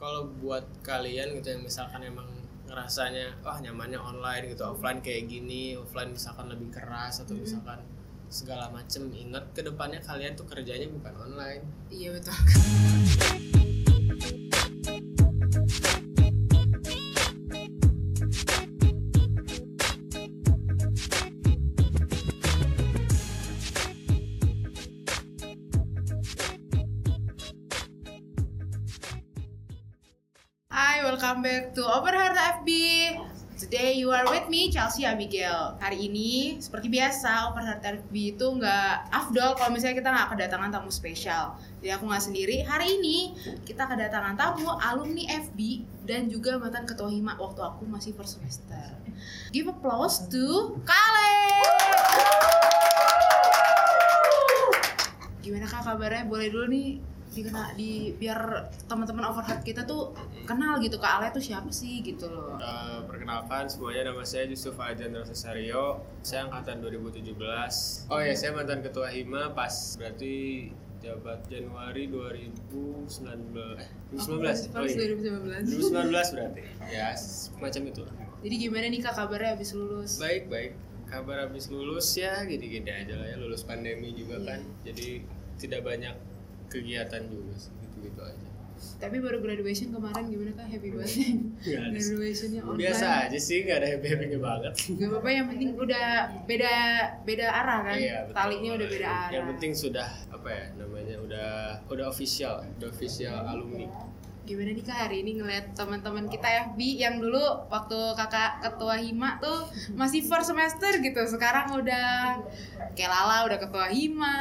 kalau buat kalian gitu yang misalkan emang ngerasanya wah nyamannya online gitu offline kayak gini offline misalkan lebih keras atau misalkan segala macem ingat ke depannya kalian tuh kerjanya bukan online Iya betul. welcome back to Open Heart FB. Today you are with me, Chelsea Abigail. Hari ini, seperti biasa, Open Heart FB itu nggak afdol kalau misalnya kita nggak kedatangan tamu spesial. Jadi aku nggak sendiri. Hari ini kita kedatangan tamu alumni FB dan juga mantan ketua hima waktu aku masih first semester. Give applause to Kale. Gimana kak kabarnya? Boleh dulu nih dikena di biar teman-teman overhead kita tuh kenal gitu kak Ale tuh siapa sih gitu loh. Eh, perkenalkan semuanya nama saya Yusuf Ajan Rosario. Saya angkatan 2017 oh ya saya mantan ketua hima pas berarti jabat Januari 2019 eh 2019 Pas oh iya. 2019. 2019 berarti. Ya semacam itu. Jadi gimana nih kak kabarnya habis lulus? baik baik. Kabar habis lulus ya gini-gini aja lah ya. Lulus pandemi juga kan. Jadi tidak banyak kegiatan juga gitu-gitu aja Tapi baru graduation kemarin gimana kak? Happy banget. Ada sih. Graduationnya online. biasa aja sih nggak ada happy happynya banget Gak apa-apa yang penting udah beda beda arah kan? Iya, betul. Talinya udah beda arah. Yang penting sudah apa ya namanya udah udah official, udah official alumni. Gimana nih kak hari ini ngeliat teman-teman kita FB yang dulu waktu kakak ketua hima tuh masih first semester gitu. Sekarang udah kayak Lala udah ketua hima.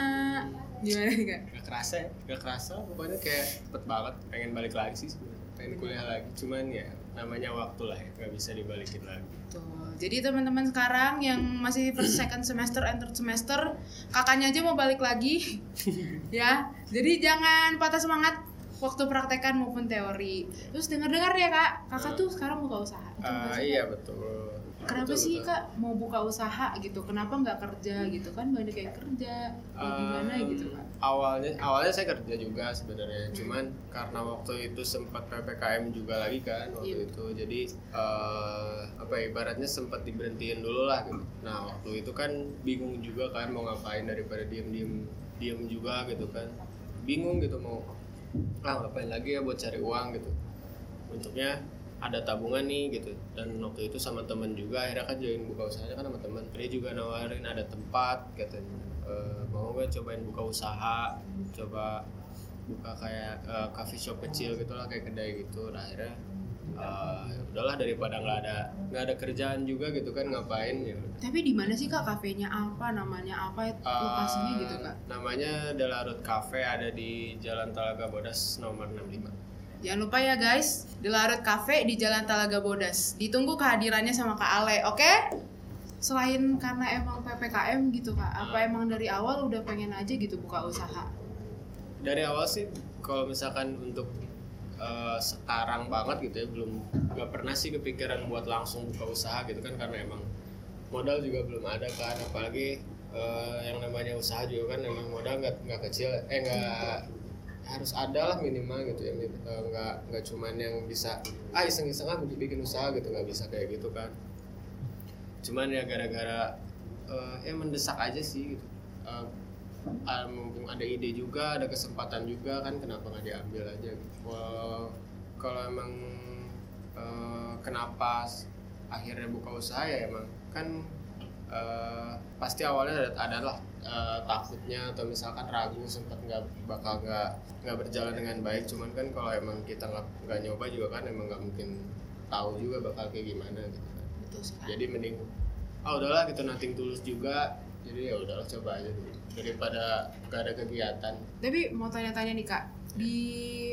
Gimana nih kak? Gak kerasa, ya, gak kerasa. Pokoknya kayak cepet banget. Pengen balik lagi sih sebenarnya. Pengen kuliah lagi. Cuman ya namanya waktu lah ya, nggak bisa dibalikin lagi. Tuh. Jadi teman-teman sekarang yang masih first second semester and third semester, kakaknya aja mau balik lagi. ya. Jadi jangan patah semangat waktu praktekan maupun teori. Terus dengar-dengar ya, Kak, Kakak tuh sekarang buka usaha. Ah, sih? iya betul. Kenapa Betul, sih, betul. Kak, mau buka usaha gitu? Kenapa nggak kerja gitu kan banyak yang kerja. Ya, gimana Um, gitu, Kak? Awalnya awalnya saya kerja juga sebenarnya, cuman karena waktu itu sempat ppkm juga lagi kan waktu Iya. itu, jadi eh, apa ya, ibaratnya sempat diberhentiin dulu lah gitu. Nah waktu itu kan bingung juga kan mau ngapain daripada diem diem diem juga gitu kan, bingung gitu mau ah ngapain lagi ya buat cari uang gitu. Untuknya ada tabungan nih gitu dan waktu itu sama temen juga akhirnya kan join buka usahanya kan sama temen dia juga nawarin ada tempat katanya "Eh, mau gak cobain buka usaha coba buka kayak eh, coffee shop kecil gitu lah kayak kedai gitu nah, akhirnya ya udahlah daripada nggak ada nggak ada kerjaan juga gitu kan ngapain ya. Tapi di mana sih, Kak? Kafenya apa? Namanya apa? Lokasinya gitu, Kak? namanya Delarut Cafe ada di Jalan Talaga Bodas nomor 65 Jangan lupa ya guys, di Larut Cafe di Jalan Talaga Bodas. Ditunggu kehadirannya sama Kak Ale, oke? Selain karena emang PPKM gitu Kak, apa emang dari awal udah pengen aja gitu buka usaha? dari awal sih kalau misalkan untuk eh, sekarang banget gitu ya belum nggak pernah sih kepikiran buat langsung buka usaha gitu kan karena emang modal juga belum ada kan apalagi eh, yang namanya usaha juga kan emang modal nggak nggak kecil eh nggak harus ada lah minimal gitu ya Eh, nggak nggak cuman yang bisa ah iseng-iseng ah bikin usaha gitu nggak bisa kayak gitu kan. Cuman ya gara-gara eh, ya mendesak aja sih gitu. Eh, ah, mumpung ada ide juga ada kesempatan juga kan kenapa nggak diambil aja gitu. Wah, kalau emang eh, kenapa akhirnya buka usaha ya emang kan eh, pasti awalnya ada adalah eh, takutnya atau misalkan ragu sempat nggak bakal nggak nggak berjalan dengan baik. Cuman kan kalau emang kita nggak nggak nyoba juga kan emang nggak mungkin tahu juga bakal kayak gimana gitu kan. Betul sekali. jadi mending ah udahlah gitu nating tulus juga. Jadi ya udahlah coba aja dulu. Daripada gak ada kegiatan. Tapi mau tanya-tanya nih Kak, di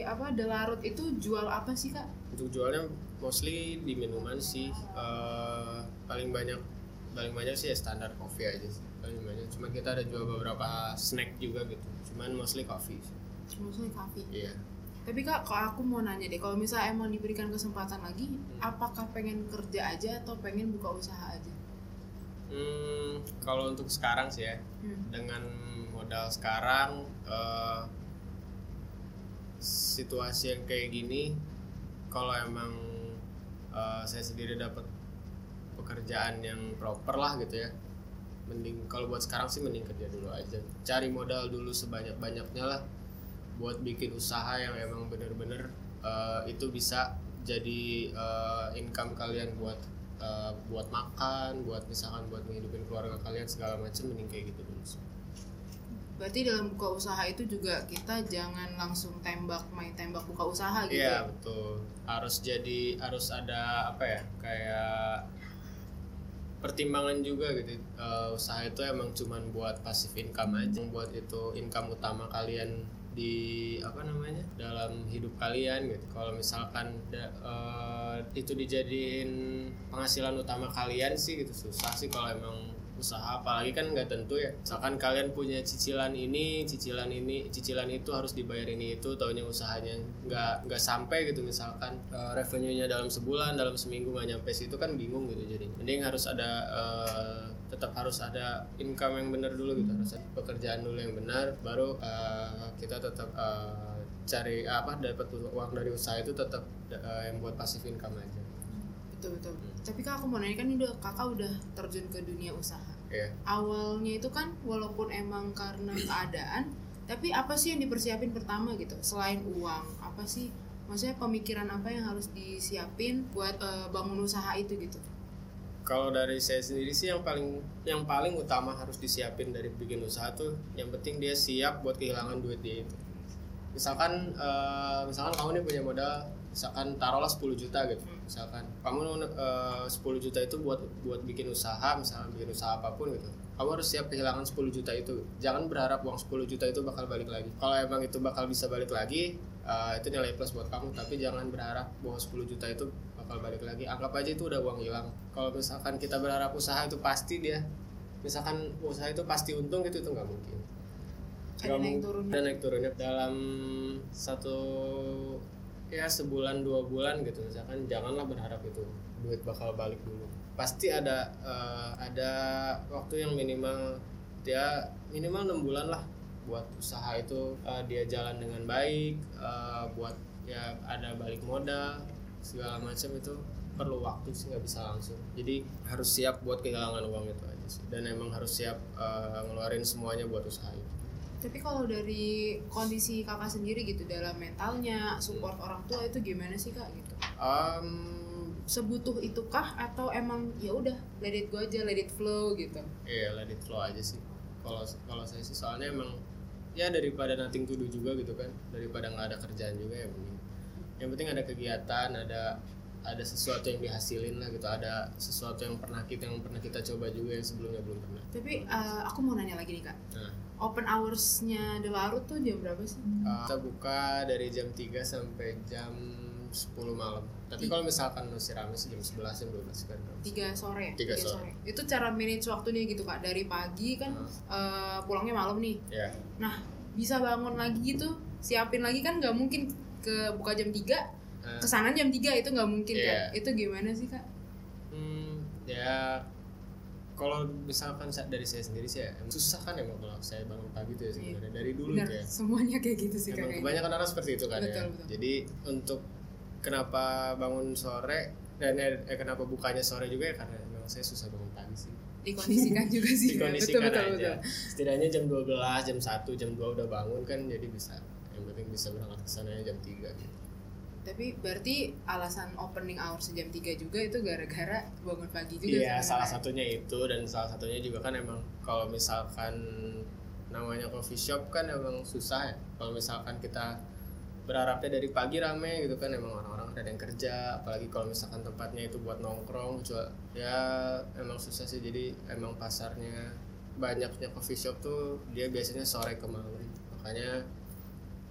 apa Delarut itu jual apa sih Kak? untuk jualnya mostly di minuman sih. Eh, paling banyak paling banyak sih ya standar kopi aja sih banyak cuma kita ada jual beberapa snack juga gitu cuman mostly coffee. Maksudnya kafe. iya Tapi Kak, kalau aku mau nanya deh, kalau misalnya emang diberikan kesempatan lagi, apakah pengen kerja aja atau pengen buka usaha aja? hmm, kalau untuk sekarang sih ya Hmm. dengan modal sekarang eh, situasi yang kayak gini kalau emang uh, saya sendiri dapat pekerjaan yang proper lah gitu ya mending kalau buat sekarang sih mending kerja dulu aja cari modal dulu sebanyak banyaknya lah buat bikin usaha yang emang bener-bener uh, itu bisa jadi uh, income kalian buat uh, buat makan buat misalkan buat menghidupin keluarga kalian segala macam mending kayak gitu dulu sih. Berarti dalam buka usaha itu juga kita jangan langsung tembak main tembak buka usaha gitu. Iya betul. Harus jadi harus ada apa ya kayak pertimbangan juga gitu. Uh, usaha itu emang cuman buat pasif income aja, buat itu income utama kalian di apa namanya dalam hidup kalian gitu. Kalau misalkan da, uh, itu dijadiin penghasilan utama kalian sih gitu susah sih kalau emang usaha apalagi kan nggak tentu ya. Misalkan kalian punya cicilan ini cicilan ini cicilan itu harus dibayar ini itu taunya usahanya nggak nggak sampai gitu misalkan uh, revenue-nya dalam sebulan dalam seminggu nggak nyampe situ kan bingung gitu jadi mending harus ada uh, tetap harus ada income yang benar dulu gitu harus ada pekerjaan dulu yang benar baru uh, kita tetap uh, cari apa dapat uang dari usaha itu tetap uh, yang buat pasif income aja betul betul. Hmm. tapi kak aku mau nanya kan udah kakak udah terjun ke dunia usaha. Yeah. awalnya itu kan walaupun emang karena keadaan tapi apa sih yang dipersiapin pertama gitu? Selain uang apa sih? Maksudnya pemikiran apa yang harus disiapin buat uh, bangun usaha itu gitu? Kalau dari saya sendiri sih yang paling yang paling utama harus disiapin dari bikin usaha tuh yang penting dia siap buat kehilangan duit dia itu. Misalkan uh, misalkan kamu nih punya modal misalkan taruhlah 10 juta gitu misalkan. Kamu uh, 10 juta itu buat buat bikin usaha misalkan bikin usaha apa pun gitu. Kamu harus siap kehilangan 10 juta itu. Jangan berharap uang 10 juta itu bakal balik lagi. Kalau emang itu bakal bisa balik lagi uh, itu nilai plus buat kamu. Tapi jangan berharap bahwa 10 juta itu bakal balik lagi. Anggap aja itu udah uang hilang. Kalau misalkan kita berharap usaha itu pasti dia misalkan usaha itu pasti untung gitu itu nggak mungkin. Ada naik turunnya. Ada naik turunnya. Dalam satu ya sebulan dua bulan gitu. Misalkan janganlah berharap itu duit bakal balik dulu. Pasti ada uh, ada waktu yang minimal dia minimal enam bulan lah buat usaha itu uh, dia jalan dengan baik uh, buat ya ada balik modal segala macam itu perlu waktu sih nggak bisa langsung. Jadi harus siap buat kehilangan uang itu aja sih. Dan emang harus siap uh, ngeluarin semuanya buat usaha itu tapi kalau dari kondisi kakak sendiri gitu dalam mentalnya support orang tua itu gimana sih kak gitu? Um, sebutuh itukah atau emang ya udah let it go aja let it flow gitu? Iya let it flow aja sih. Kalau kalau saya sih soalnya emang ya daripada nothing to do juga gitu kan. Daripada nggak ada kerjaan juga ya mending. Yang penting ada kegiatan ada ada sesuatu yang dihasilin lah gitu. Ada sesuatu yang pernah kita yang pernah kita coba juga yang sebelumnya belum pernah. Tapi uh, aku mau nanya lagi nih kak. Nah. open hoursnya The Larut tuh jam berapa sih? Uh, kita buka dari jam 3 sampai jam 10 malam. Tapi kalau misalkan masih rame sih jam 11 jam 12 kan. Tiga sore ya? Tiga sore. sore. Itu cara manage waktunya gitu kak. Dari pagi kan uh. Uh, pulangnya malam nih. Yeah. nah bisa bangun lagi gitu siapin lagi kan nggak mungkin ke buka jam 3 uh, ke sana jam 3 itu nggak mungkin yeah. kan itu gimana sih kak hmm, ya kalau misalkan dari saya sendiri sih ya susah kan emang kalau saya bangun pagi tuh ya iya. sebenarnya dari dulu Benar, ya semuanya kayak gitu sih emang kebanyakan orang seperti itu kan betul, ya betul. jadi untuk kenapa bangun sore dan eh, eh, kenapa bukanya sore juga ya karena memang saya susah bangun pagi sih dikondisikan juga sih dikondisikan ya. betul, betul, aja betul. setidaknya jam 12 jam 1 jam 2 udah bangun kan jadi bisa yang penting bisa berangkat ke sana jam 3 gitu tapi berarti alasan opening hour sejam 3 juga itu gara-gara bangun pagi juga iya salah satunya itu dan salah satunya juga kan emang kalau misalkan namanya coffee shop kan emang susah ya. Kalau misalkan kita berharapnya dari pagi rame gitu kan emang orang-orang ada yang kerja apalagi kalau misalkan tempatnya itu buat nongkrong coba ya emang susah sih. Jadi emang pasarnya banyaknya coffee shop tuh dia biasanya sore ke malam. Makanya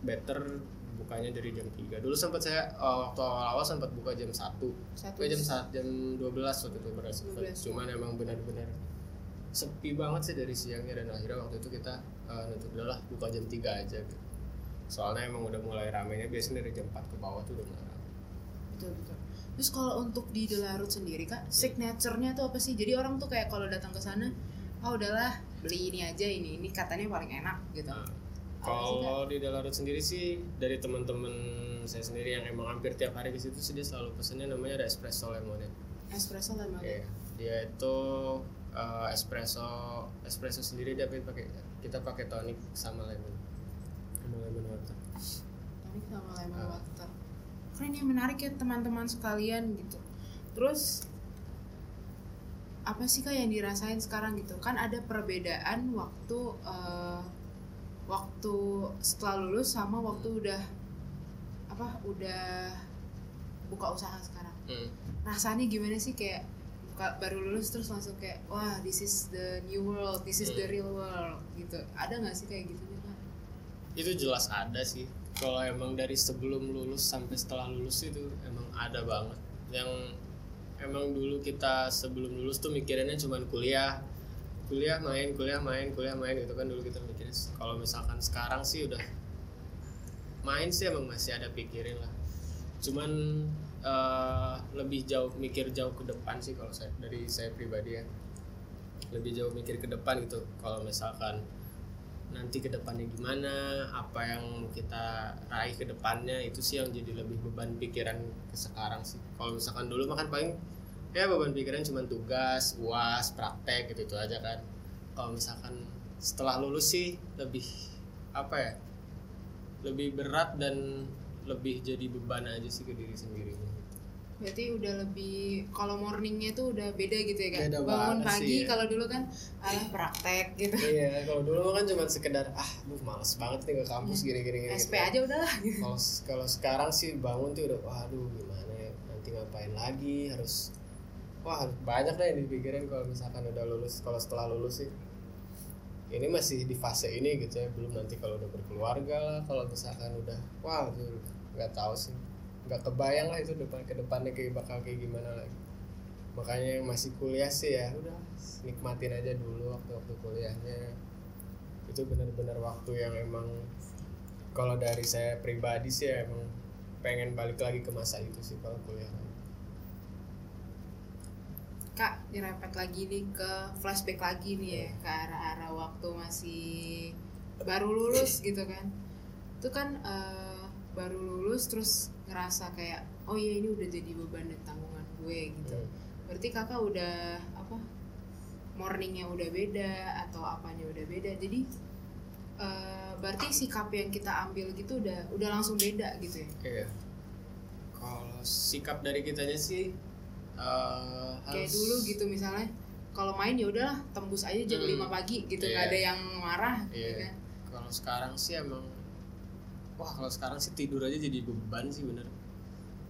better bukanya dari jam 3 dulu sempat saya uh, waktu awal-awal sempat buka jam 1 satu. Jam saat jam 12 waktu itu berasa cuman emang benar-benar sepi banget sih dari siangnya dan akhirnya waktu itu kita uh, nutup. Lah buka jam 3 aja gitu. Soalnya emang udah mulai ramenya biasanya dari jam 4 ke bawah tuh udah mulai rame. Betul betul. Terus kalau untuk di Delarut sendiri kak signaturenya tuh apa sih? Jadi orang tuh kayak kalau datang ke sana oh udahlah beli ini aja ini ini katanya paling enak gitu. Nah kalau di Dalarut sendiri sih dari teman-teman saya sendiri yang emang hampir tiap hari ke situ sih dia selalu pesennya namanya ada espresso lemonade. Espresso lemon Iya, dia itu eh, espresso espresso sendiri dia pakai kita pakai tonic sama lemon. Sama lemon water. Tonic sama lemon Ah. water. Keren ya menarik ya teman-teman sekalian gitu. Terus apa sih kak yang dirasain sekarang gitu? Kan ada perbedaan waktu eh, waktu setelah lulus sama waktu udah apa udah buka usaha sekarang. Hmm. rasanya gimana sih? Kayak buka baru lulus terus langsung kayak wah this is the new world this is the Hmm. real world gitu. Ada nggak sih kayak gitu itu jelas ada sih. Kalau emang dari sebelum lulus sampai setelah lulus itu emang ada banget. Yang emang dulu kita sebelum lulus tuh mikirinnya cuman kuliah kuliah main kuliah main kuliah main gitu kan dulu kita mikirin kalau misalkan sekarang sih udah main sih emang masih ada pikirin lah. Cuman eh, lebih jauh mikir jauh ke depan sih kalau saya dari saya pribadi ya. Lebih jauh mikir ke depan gitu. Kalau misalkan nanti ke depannya gimana apa yang kita raih ke depannya itu sih yang jadi lebih beban pikiran ke sekarang sih. Kalau misalkan dulu makan paling ya beban pikiran cuma tugas uas praktek gitu itu aja kan kalau misalkan setelah lulus sih lebih apa ya lebih berat dan lebih jadi beban aja sih ke diri sendiri Berarti udah lebih kalau morningnya tuh udah beda gitu ya kan? Beda Bangun pagi ya. kalau dulu kan alah praktek gitu. iya kalau dulu kan cuma sekedar ah duh males banget nih ke kampus gini gini gini SP aja udahlah gitu. kalau kalau sekarang sih bangun tuh udah waduh gimana ya nanti ngapain lagi harus wah banyak deh yang dipikirin kalau misalkan udah lulus kalau setelah lulus sih. Ini masih di fase ini gitu ya belum nanti kalau udah berkeluarga lah kalau misalkan udah wah itu nggak tahu sih. Nggak kebayang lah itu depan ke depannya kayak bakal kayak gimana lagi. Makanya yang masih kuliah sih ya udah nikmatin aja dulu waktu waktu kuliahnya. Itu benar-benar waktu yang emang kalau dari saya pribadi sih ya emang pengen balik lagi ke masa itu sih kalau kuliah Kak, direpet lagi nih ke flashback lagi nih ya ke arah-arah waktu masih baru lulus gitu kan. Itu kan eh, baru lulus terus ngerasa kayak oh iya ini udah jadi beban dan tanggungan gue gitu. Hmm. Berarti kakak udah apa morningnya udah beda atau apanya udah beda. Jadi eh, berarti sikap yang kita ambil gitu udah udah langsung beda gitu ya. Iya. Kalau sikap dari kitanya sih eh, Kayak harus- dulu gitu misalnya kalau main ya udahlah tembus aja jam Hmm. 5 pagi gitu Iya. nggak ada yang marah gitu Iya. kan. Kalau sekarang sih emang wah kalau sekarang sih tidur aja jadi beban sih bener.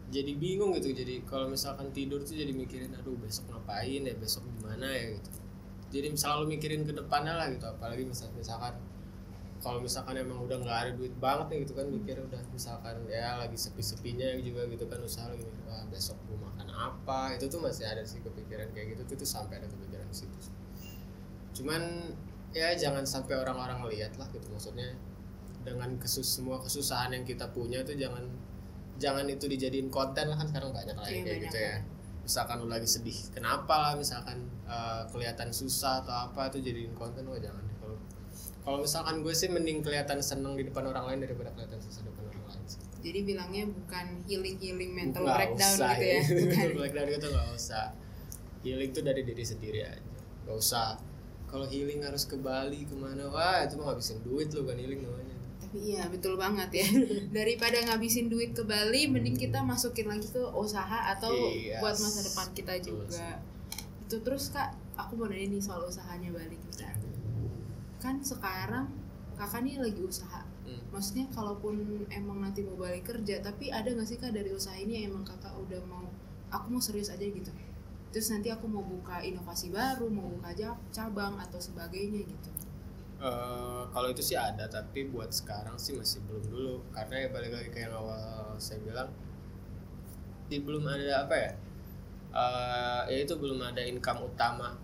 Jadi bingung gitu. Jadi kalau misalkan tidur tuh jadi mikirin aduh besok ngapain ya, besok gimana ya gitu. Jadi selalu mikirin ke depannya lah gitu. Apalagi misal misalkan kalau misalkan emang udah nggak ada duit banget nih gitu kan mikir udah misalkan ya lagi sepi-sepinya juga gitu kan usaha lagi mikir, wah besok gue makan apa itu tuh masih ada sih kepikiran kayak gitu tuh, tuh sampai ada kepikiran ke situ cuman ya jangan sampai orang-orang lihat lah gitu maksudnya dengan kesus semua kesusahan yang kita punya itu jangan jangan itu dijadiin konten lah kan sekarang banyak lah Iya, kayak gitu ya misalkan lu lagi sedih kenapa lah misalkan eh, kelihatan susah atau apa itu jadiin konten wah jangan kalau kalau misalkan gue sih mending kelihatan seneng di depan orang lain daripada kelihatan susah di depan. Jadi bilangnya bukan healing healing mental Nggak breakdown usah, gitu ya. Bukan. mental breakdown gitu nggak usah healing tuh dari diri sendiri aja nggak usah kalau healing harus ke Bali ke mana wah itu mah ngabisin duit lu kan healing namanya Tapi iya betul banget ya. Daripada ngabisin duit ke Bali, mending kita masukin lagi ke usaha atau Iya, buat masa depan kita betul juga. Itu terus kak, aku mau nanya nih soal usahanya Bali kita. Kan sekarang kakak nih lagi usaha. Hmm. Maksudnya kalaupun emang nanti mau balik kerja, tapi ada nggak sih kak dari usaha ini yang emang kakak udah mau, aku mau serius aja gitu. Terus nanti aku mau buka inovasi baru, mau buka ja- cabang atau sebagainya gitu. Eh, kalau itu sih ada tapi buat sekarang sih masih belum dulu karena ya balik lagi kayak yang awal saya bilang di belum ada apa ya Eh, ya itu belum ada income utama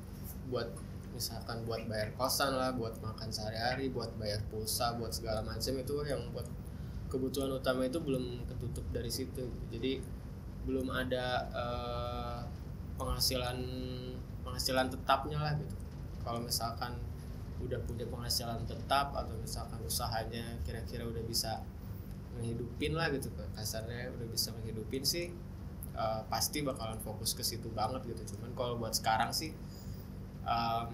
buat misalkan buat bayar kosan lah buat makan sehari-hari buat bayar pulsa buat segala macam itu yang buat kebutuhan utama itu belum ketutup dari situ. Jadi belum ada eh, penghasilan penghasilan tetapnya lah gitu. Kalau misalkan udah punya penghasilan tetap atau misalkan usahanya kira-kira udah bisa ngehidupin lah gitu kasarnya udah bisa ngehidupin sih uh, pasti bakalan fokus ke situ banget gitu. Cuman kalau buat sekarang sih um,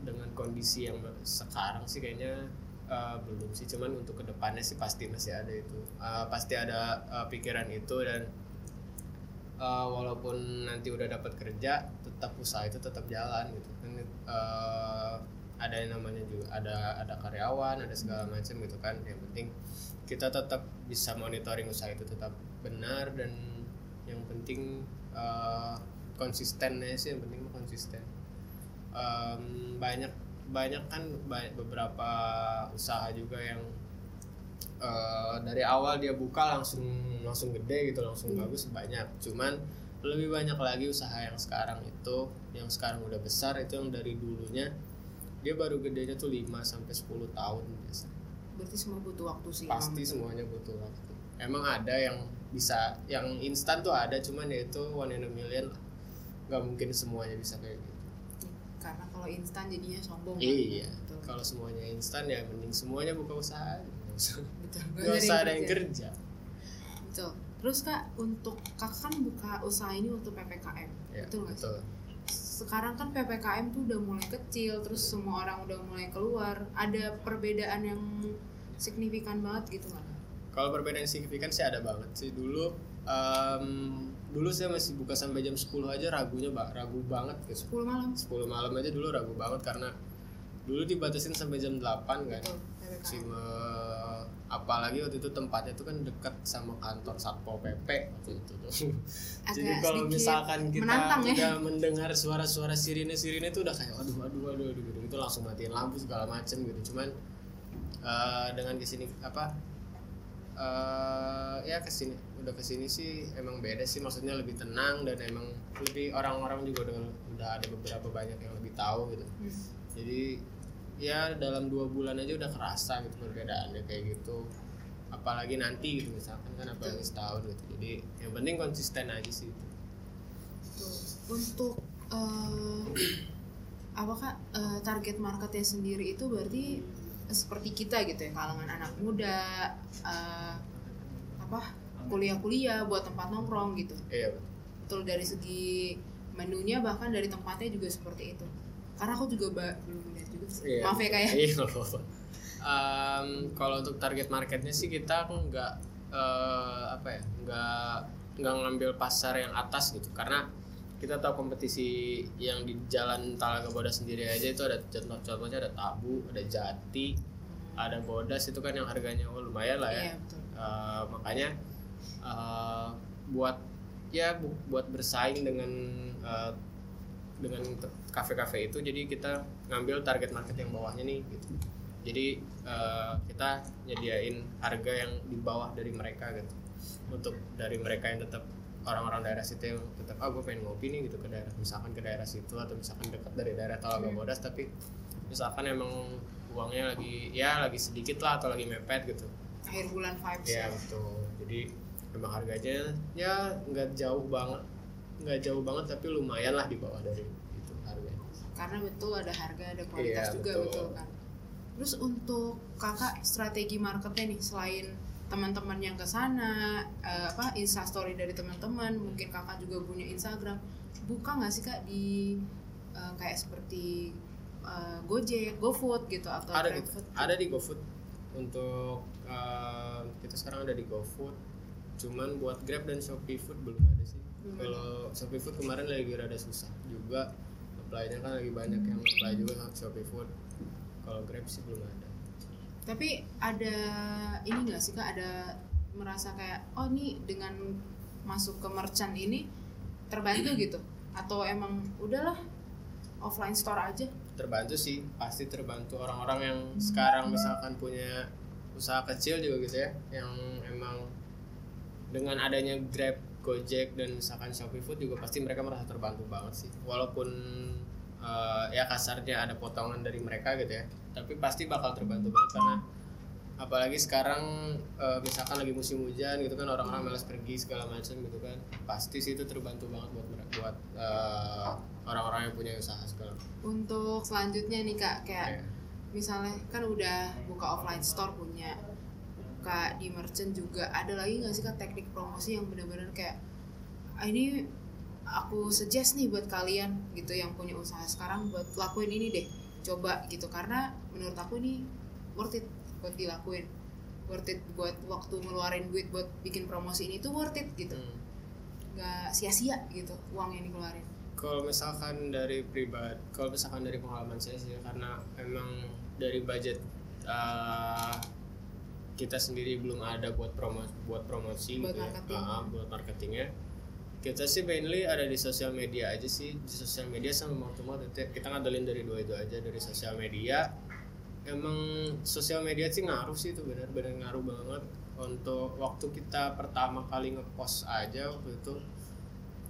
dengan kondisi yang sekarang sih kayaknya uh, belum sih. Cuman untuk ke depannya sih pasti masih ada itu. Uh, pasti ada uh, pikiran itu dan uh, walaupun nanti udah dapat kerja tetap usaha itu tetap jalan gitu. Kan uh, ada yang namanya juga ada ada karyawan ada segala macam gitu kan. Yang penting kita tetap bisa monitoring usaha itu tetap benar dan yang penting uh, konsistennya sih yang penting konsisten um, banyak banyak kan banyak beberapa usaha juga yang uh, dari awal dia buka langsung langsung gede gitu langsung hmm. bagus banyak cuman lebih banyak lagi usaha yang sekarang itu yang sekarang udah besar itu yang dari dulunya dia baru gedenya tuh 5 sampai 10 tahun biasa. Berarti semua butuh waktu sih. Pasti semuanya butuh waktu. Emang ada yang bisa yang instan tuh ada cuman ya itu one in a million lah. Gak mungkin semuanya bisa kayak gitu. Kalau instan jadinya sombong. Iya. Kalau semuanya instan ya mending semuanya buka usaha. Betul. Gak usah ada yang kerja. Betul. Terus kak untuk kakak kan buka usaha ini untuk ppkm. Ya, betul nggak betul. Sekarang kan ppkm tuh udah mulai kecil, terus semua orang udah mulai keluar. Ada perbedaan yang signifikan banget gitu kan? Kalau perbedaan signifikan sih ada banget sih dulu. Um, dulu saya masih buka sampai jam 10 aja ragunya bak ragu banget gitu. 10 malam. 10 malam aja dulu ragu banget karena dulu dibatasin sampai jam 8 kan. Cuma apalagi waktu itu tempatnya itu kan dekat sama kantor satpol pp waktu itu tuh jadi kalau misalkan kita udah ya? mendengar suara-suara sirine sirine itu udah kayak aduh aduh aduh aduh gitu itu langsung matiin lampu segala macem gitu cuman uh, dengan ke sini apa uh, ya ke sini udah ke sini sih emang beda sih maksudnya lebih tenang dan emang lebih orang-orang juga udah udah ada beberapa banyak yang lebih tahu gitu. Hmm. jadi ya dalam dua bulan aja udah kerasa gitu perbedaannya kayak gitu. Apalagi nanti gitu misalkan kan apalagi setahun gitu. Jadi yang penting konsisten aja sih itu. Untuk uh, apa kak? Uh, target marketnya sendiri itu berarti seperti kita gitu ya kalangan anak muda uh, apa kuliah-kuliah buat tempat nongkrong gitu. Iya betul dari segi menunya bahkan dari tempatnya juga seperti itu. Karena aku juga belum lihat juga yeah. maaf ya kayak ya. iya um, kalau untuk target marketnya sih kita nggak uh, apa ya nggak nggak ngambil pasar yang atas gitu. Karena kita tahu kompetisi yang di jalan Talaga Bodas sendiri aja itu ada contoh-contohnya ada Tabu, ada Jati, ada Bodas itu kan yang harganya oh, lumayan lah ya. Iya, Uh, makanya uh, buat ya bu, buat bersaing dengan uh, dengan kafe-kafe itu jadi kita ngambil target market yang bawahnya nih gitu. Jadi uh, kita nyediain harga yang di bawah dari mereka gitu. Untuk dari mereka yang tetap orang-orang daerah situ yang tetap ah gue pengen ngopi nih gitu ke daerah misalkan ke daerah situ atau misalkan dekat dari daerah Talaga hmm. Bodas tapi misalkan emang uangnya lagi ya lagi sedikit lah atau lagi mepet gitu akhir bulan vibes ya, ya. betul jadi emang harganya ya nggak jauh banget nggak jauh banget tapi lumayan lah di bawah dari itu harganya karena betul ada harga ada kualitas iya, juga betul. betul kan terus untuk kakak strategi marketnya nih selain teman-teman yang ke sana uh, apa instastory dari teman-teman mungkin kakak juga punya instagram buka nggak sih kak di uh, kayak seperti uh, Gojek, GoFood gitu atau ada di, ada di GoFood. Untuk uh, kita sekarang ada di GoFood. Cuman buat Grab dan Shopee Food belum ada sih. Hmm. kalau Shopee Food kemarin lagi rada susah juga. Apply-nya kan lagi banyak yang apply juga Shopee Food. Kalau Grab sih belum ada tapi ada ini nggak sih kak? Ada merasa kayak oh nih dengan masuk ke merchant ini terbantu gitu? Atau emang udahlah offline store aja. Terbantu sih pasti terbantu orang-orang yang sekarang misalkan punya usaha kecil juga gitu ya yang emang dengan adanya Grab Gojek dan misalkan Shopee Food juga pasti mereka merasa terbantu banget sih. Walaupun uh, ya kasarnya ada potongan dari mereka gitu ya tapi pasti bakal terbantu banget karena apalagi sekarang uh, misalkan lagi musim hujan gitu kan orang-orang malas pergi segala macam gitu kan pasti sih itu terbantu banget buat buat uh, orang-orang yang punya usaha sekarang untuk selanjutnya nih kak kayak yeah. misalnya kan udah buka offline store punya kak di merchant juga ada lagi nggak sih kak teknik promosi yang benar-benar kayak ah, ini aku suggest nih buat kalian gitu yang punya usaha sekarang buat lakuin ini deh coba gitu karena menurut aku ini worth it buat dilakuin worth it buat waktu ngeluarin duit buat bikin promosi ini tuh worth it gitu Hmm. nggak sia-sia gitu uang yang dikeluarin Kalau misalkan dari pribadi, kalau misalkan dari pengalaman saya sih karena memang dari budget uh, kita sendiri belum ada buat promo buat promosi Buat gitu ya. marketing. Ah, buat marketingnya. Kita sih mainly ada di sosial media aja sih, di sosial media sama mouth to mouth itu kita ngandelin dari dua itu aja dari sosial media. Emang sosial media sih ngaruh sih itu benar-benar ngaruh banget. Untuk waktu kita pertama kali ngepost aja waktu itu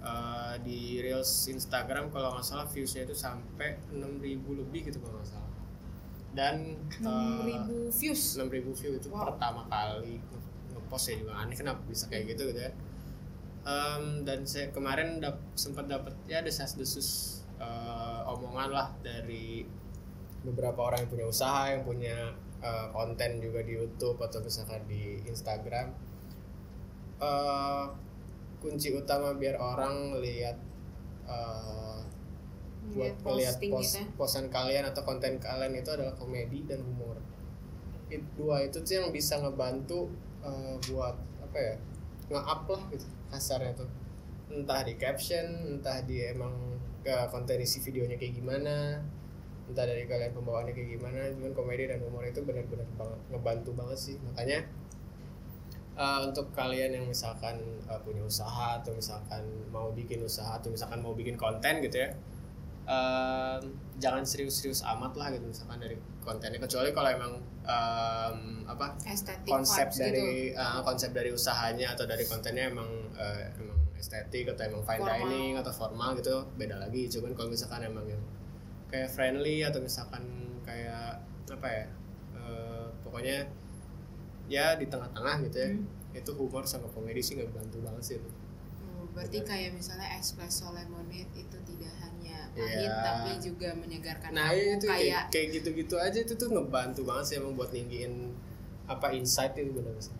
uh, di reels Instagram kalau nggak salah viewsnya itu sampai 6000 lebih gitu kalau nggak salah. Dan uh, 6000 views? 6000 view itu Wow. pertama kali nge- ngepost ya juga. Aneh kenapa bisa kayak gitu gitu ya Em, dan saya kemarin dap, sempat dapat ya desas desus omongan lah dari beberapa orang yang punya usaha yang punya uh, konten juga di YouTube atau misalkan di Instagram Eh, kunci utama biar orang lihat uh, buat Lihat melihat post, gitu ya. posan kalian atau konten kalian itu adalah komedi dan humor. It, dua itu tuh yang bisa ngebantu uh, buat apa ya nge-up lah gitu kasarnya tuh. Entah di caption entah di emang ke konten isi videonya kayak gimana entah dari kalian pembawaannya kayak gimana cuman komedi dan humor itu benar-benar banget ngebantu banget sih. Makanya uh, untuk kalian yang misalkan uh, punya usaha atau misalkan mau bikin usaha atau misalkan mau bikin konten gitu ya um, jangan serius-serius amat lah gitu misalkan dari kontennya. Kecuali kalau emang um, apa estetik konsep vibes gitu. dari uh, konsep dari usahanya atau dari kontennya emang uh, emang estetik atau emang fine Formal. dining atau formal gitu beda lagi cuman kalau misalkan emang yang kayak friendly atau misalkan kayak apa ya uh, pokoknya ya di tengah-tengah gitu ya Hmm. itu humor sama komedi sih nggak bantu banget sih itu berarti Benar. kayak misalnya espresso lemonade itu tidak hanya pahit Iya. tapi juga menyegarkan nah kamu itu kayak kayak gitu-gitu aja itu tuh ngebantu banget sih emang buat ninggiin apa insight itu benar sih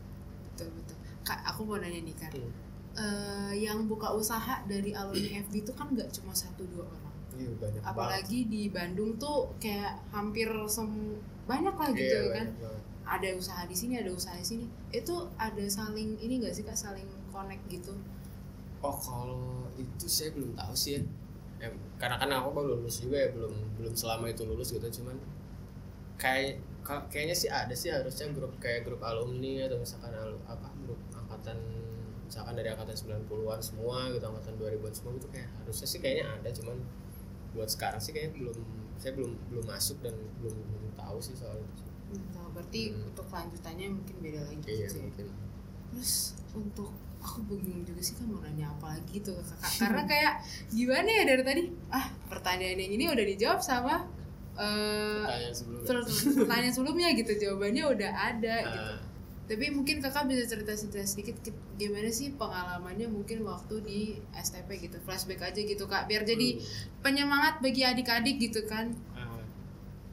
betul betul kak aku mau nanya nih kan Hmm. Eh, yang buka usaha dari alumni FB itu kan nggak cuma satu dua orang Iya banyak banget. apalagi di Bandung tuh kayak hampir sem banyak lah gitu Iya, kan banyak banget. ada usaha di sini ada usaha di sini itu ada saling ini gak sih kak saling connect gitu Oh kalau itu saya belum tahu sih ya. Em, karena kan aku baru lulus juga ya belum belum selama itu lulus gitu cuman kayak ka- kayaknya sih ada sih harusnya grup kayak grup alumni atau misalkan alu- apa grup angkatan misalkan dari angkatan 90-an semua gitu angkatan 2000-an semua gitu kayak harusnya sih kayaknya ada cuman buat sekarang sih kayaknya belum saya belum belum masuk dan belum, belum tahu sih soal itu. Nah, berarti Hmm. untuk lanjutannya mungkin beda lagi Iya gitu ya. mungkin. Terus untuk aku bingung juga sih kan mau nanya apa lagi tuh ke kakak. Karena kayak gimana ya dari tadi? Ah pertanyaan yang ini udah dijawab sama eh Pertanyaan sebelumnya. per- pertanyaan sebelumnya gitu jawabannya udah ada gitu. Ah, tapi mungkin kakak bisa cerita cerita sedikit ki- gimana sih pengalamannya mungkin waktu di STP gitu flashback aja gitu kak. Biar jadi hmm, penyemangat bagi adik-adik gitu kan.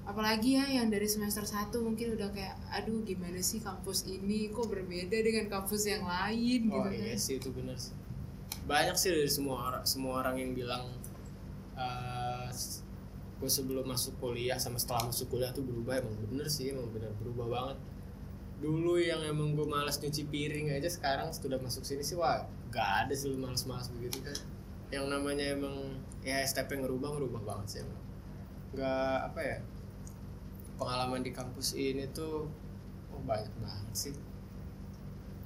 Apalagi ya yang dari semester 1 mungkin udah kayak aduh gimana sih kampus ini kok berbeda dengan kampus yang lain gitu Oh kan iya sih itu benar sih. Banyak sih dari semua orang semua orang yang bilang eh gue sebelum masuk kuliah sama setelah masuk kuliah tuh berubah emang bener sih emang bener berubah banget. Dulu yang emang gue malas nyuci piring aja sekarang sudah masuk sini sih wah gak ada sih lu malas-malas begitu kan. Yang namanya emang ya STP ngerubah ngerubah banget sih emang. Gak apa ya pengalaman di kampus ini tuh oh banyak banget sih.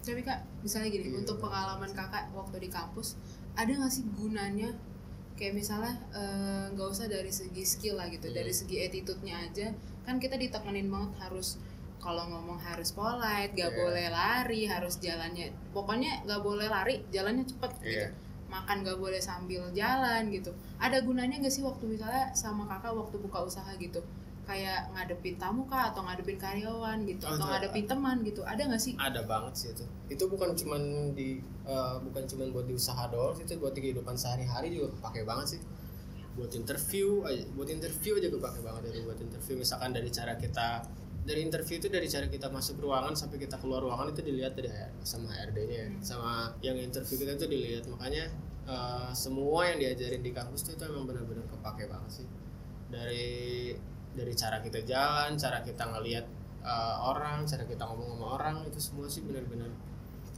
tapi kak misalnya gini Iya, untuk pengalaman kakak waktu di kampus ada nggak sih gunanya kayak misalnya eh, nggak usah dari segi skill lah gitu Hmm. dari segi attitude-nya aja kan kita ditekenin banget harus kalau ngomong harus polite gak Iya. boleh lari harus jalannya pokoknya nggak boleh lari jalannya cepet gitu Iya. makan gak boleh sambil jalan gitu ada gunanya gak sih waktu misalnya sama kakak waktu buka usaha gitu kayak ngadepin tamu kah atau ngadepin karyawan gitu Oh, atau ngadepin teman gitu ada gak sih? Ada banget sih itu. Itu bukan cuman di eh, bukan cuman buat di usaha doang sih itu buat di kehidupan sehari-hari juga pakai banget sih. Buat interview aja buat interview aja gue pakai banget dari buat interview. Misalkan dari cara kita dari interview itu dari cara kita masuk ruangan sampai kita keluar ruangan itu dilihat dari sama HRD-nya ya. Hmm. sama yang interview kita itu dilihat. Makanya eh, semua yang diajarin di kampus itu, itu emang benar-benar kepake banget sih. Dari dari cara kita jalan cara kita ngelihat eh, orang cara kita ngomong sama orang itu semua sih benar-benar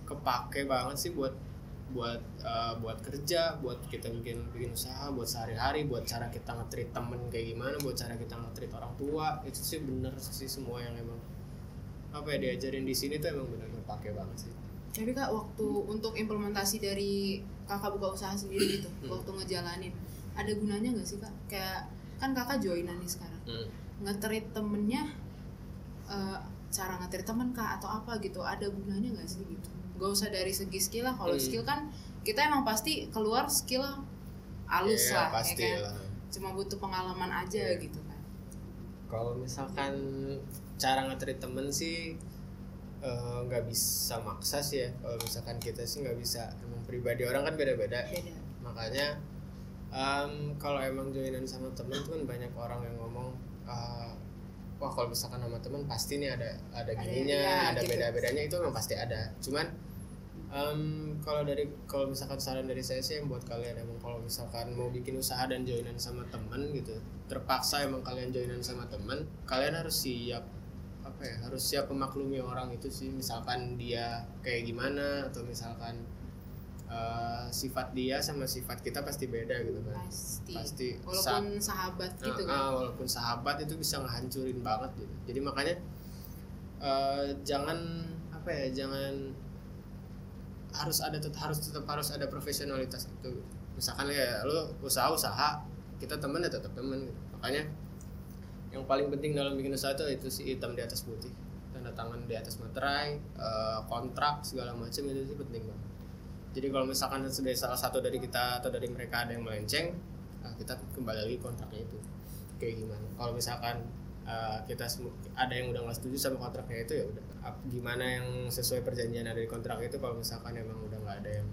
kepake banget sih buat buat eh, buat kerja buat kita bikin bikin usaha buat sehari-hari buat cara kita nge-treat temen kayak gimana buat cara kita nge-treat orang tua itu sih bener sih semua yang emang apa ya diajarin di sini tuh emang benar-benar pakai banget sih Tapi kak waktu untuk implementasi dari kakak buka usaha sendiri gitu, Hmm. waktu ngejalanin, ada gunanya nggak sih kak? Kayak kan kakak joinan nih sekarang, nge-treat temennya, eh, cara nge-treat temen kak atau apa gitu, ada gunanya nggak sih gitu? Gak usah dari segi skill lah, kalau Hmm. skill kan kita emang pasti keluar skill halus Iya, lah, pasti ya kan? lah Cuma butuh pengalaman aja Iya. gitu kan. kalau misalkan cara nge-treat temen sih eh, nggak bisa maksa sih ya kalau misalkan kita sih nggak bisa emang pribadi orang kan beda-beda Beda. makanya em, kalau emang joinan sama temen tuh kan banyak orang yang ngomong eh, wah kalau misalkan sama temen pasti nih ada ada gininya iya, ada gitu. beda-bedanya itu memang pasti ada cuman em, kalau dari kalau misalkan saran dari saya sih yang buat kalian emang kalau misalkan mau bikin usaha dan joinan sama temen gitu terpaksa emang kalian joinan sama temen kalian harus siap apa ya harus siap memaklumi orang itu sih misalkan dia kayak gimana atau misalkan eh, sifat dia sama sifat kita pasti beda gitu kan Pasti. pasti Walaupun sahabat gitu Ah, kan. ah, walaupun sahabat itu bisa ngehancurin banget gitu jadi makanya eh, jangan apa ya jangan harus ada tetap harus tetap harus ada profesionalitas itu misalkan ya lo usaha usaha kita temen ya tetap temen gitu. makanya yang paling penting dalam bikin usaha itu itu sih hitam di atas putih tanda tangan di atas materai eh, kontrak segala macam itu sih penting banget jadi kalau misalkan sudah salah satu dari kita atau dari mereka ada yang melenceng nah, kita kembali lagi kontraknya itu. Kayak gimana? Kalau misalkan uh, kita ada yang udah nggak setuju sama kontraknya itu ya udah. Gimana yang sesuai perjanjian ada di kontrak itu kalau misalkan emang udah nggak ada yang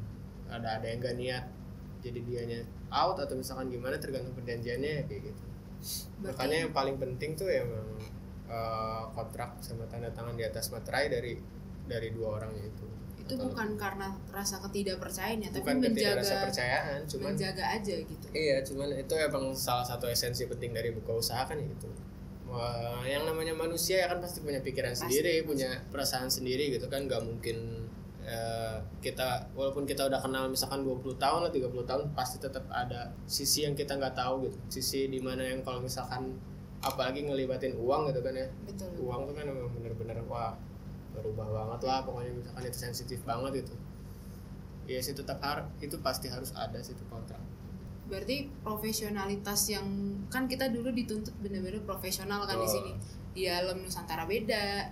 ada ada yang gak niat jadi dianya out atau misalkan gimana tergantung perjanjiannya kayak gitu. Berarti- makanya yang paling penting tuh ya emang uh, kontrak sama tanda tangan di atas materai dari dari dua orang itu itu bukan karena rasa ketidakpercayaan ya tapi menjaga ketidakpercayaan cuman menjaga aja gitu Iya, cuman itu emang salah satu esensi penting dari buka usaha kan itu. Wah, yang namanya manusia ya kan pasti punya pikiran Pasti, sendiri, pasti. punya perasaan sendiri gitu kan, nggak mungkin eh, kita walaupun kita udah kenal misalkan 20 tahun atau 30 tahun pasti tetap ada sisi yang kita nggak tahu gitu. Sisi di mana yang kalau misalkan apalagi ngelibatin uang gitu kan ya. betul Uang tuh kan emang bener-bener wah berubah banget lah pokoknya misalkan itu sensitif banget itu. Iya sih tetap itu pasti harus ada sih itu kontrak. berarti profesionalitas yang kan kita dulu dituntut bener-bener profesional kan di Betul. sini di dalam Nusantara beda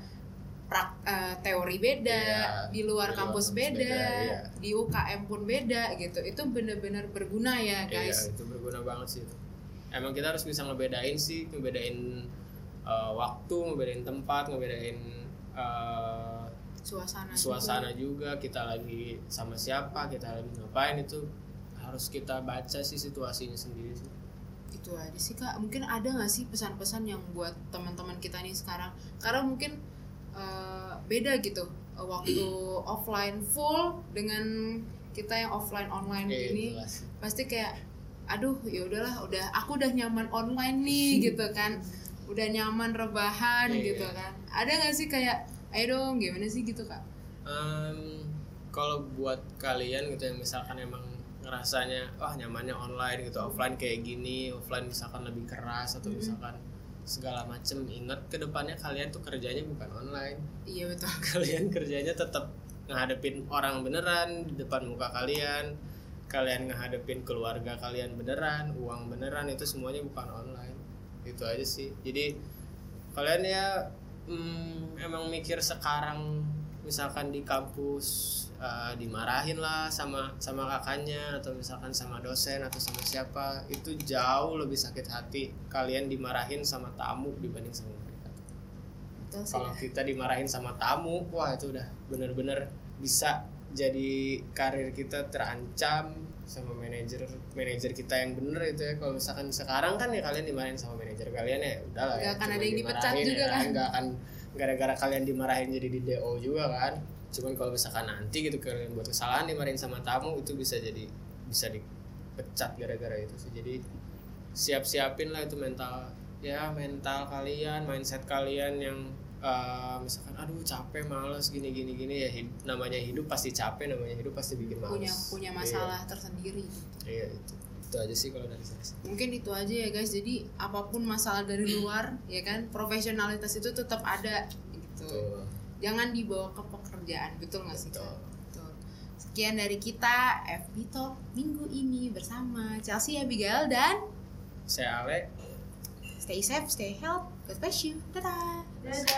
prak, eh, teori beda Iya, di luar di kampus beda, beda, iya. di UKM pun beda gitu itu bener-bener berguna ya guys Iya, itu berguna banget sih itu. Emang kita harus bisa ngebedain sih, ngebedain uh, waktu, ngebedain tempat, ngebedain uh, suasana suasana juga. juga. Kita lagi sama siapa, kita lagi ngapain itu harus kita baca sih situasinya sendiri sih. itu aja sih kak mungkin ada nggak sih pesan-pesan yang buat teman-teman kita nih sekarang karena mungkin eh, beda gitu eh, waktu offline full dengan kita yang offline online Iya, jelas. pasti kayak aduh ya udahlah udah aku udah nyaman online nih gitu kan udah nyaman rebahan Iya. gitu kan. Ada nggak sih kayak ayo dong gimana sih? gitu kak. Em, kalau buat kalian gitu yang misalkan emang ngerasanya wah nyamannya online gitu offline kayak gini offline misalkan lebih keras atau Mm-mm. misalkan segala macem ingat ke depannya kalian tuh kerjanya bukan online. Iya betul. Kalian kerjanya tetap ngadepin orang beneran di depan muka kalian kalian ngehadepin keluarga kalian beneran uang beneran itu semuanya bukan online itu aja sih. Jadi kalian ya hmm, emang mikir sekarang misalkan di kampus eh, dimarahin lah sama sama kakaknya atau misalkan sama dosen atau sama siapa itu jauh lebih sakit hati kalian dimarahin sama tamu dibanding sama mereka. Kalau kita dimarahin sama tamu wah itu udah bener-bener bisa jadi karir kita terancam sama manajer manajer kita yang bener itu ya. Kalau misalkan sekarang kan ya kalian dimarahin sama manajer kalian ya udahlah Nggak ya, akan ada yang dipecat juga ya, kan. nggak akan gara-gara kalian dimarahin jadi di DO juga kan. Cuman kalau misalkan nanti gitu kalian buat kesalahan dimarahin sama tamu itu bisa jadi bisa dipecat gara-gara itu sih. Jadi siap-siapin lah itu mental ya mental kalian mindset kalian yang eh, misalkan aduh capek males gini gini gini. Ya hid- namanya hidup pasti capek namanya hidup pasti bikin males. Punya punya masalah tersendiri iya, iya itu itu aja sih kalau dari saya mungkin itu aja ya guys. Jadi apa pun masalah dari luar ya kan profesionalitas itu tetap ada gitu. Tuh. jangan dibawa ke pekerjaan. Betul nggak sih Betul. Kak? Betul. sekian dari kita FB Talk minggu ini bersama Chelsea Abigail dan saya Ale stay safe stay healthy God bless you dadah Dadah.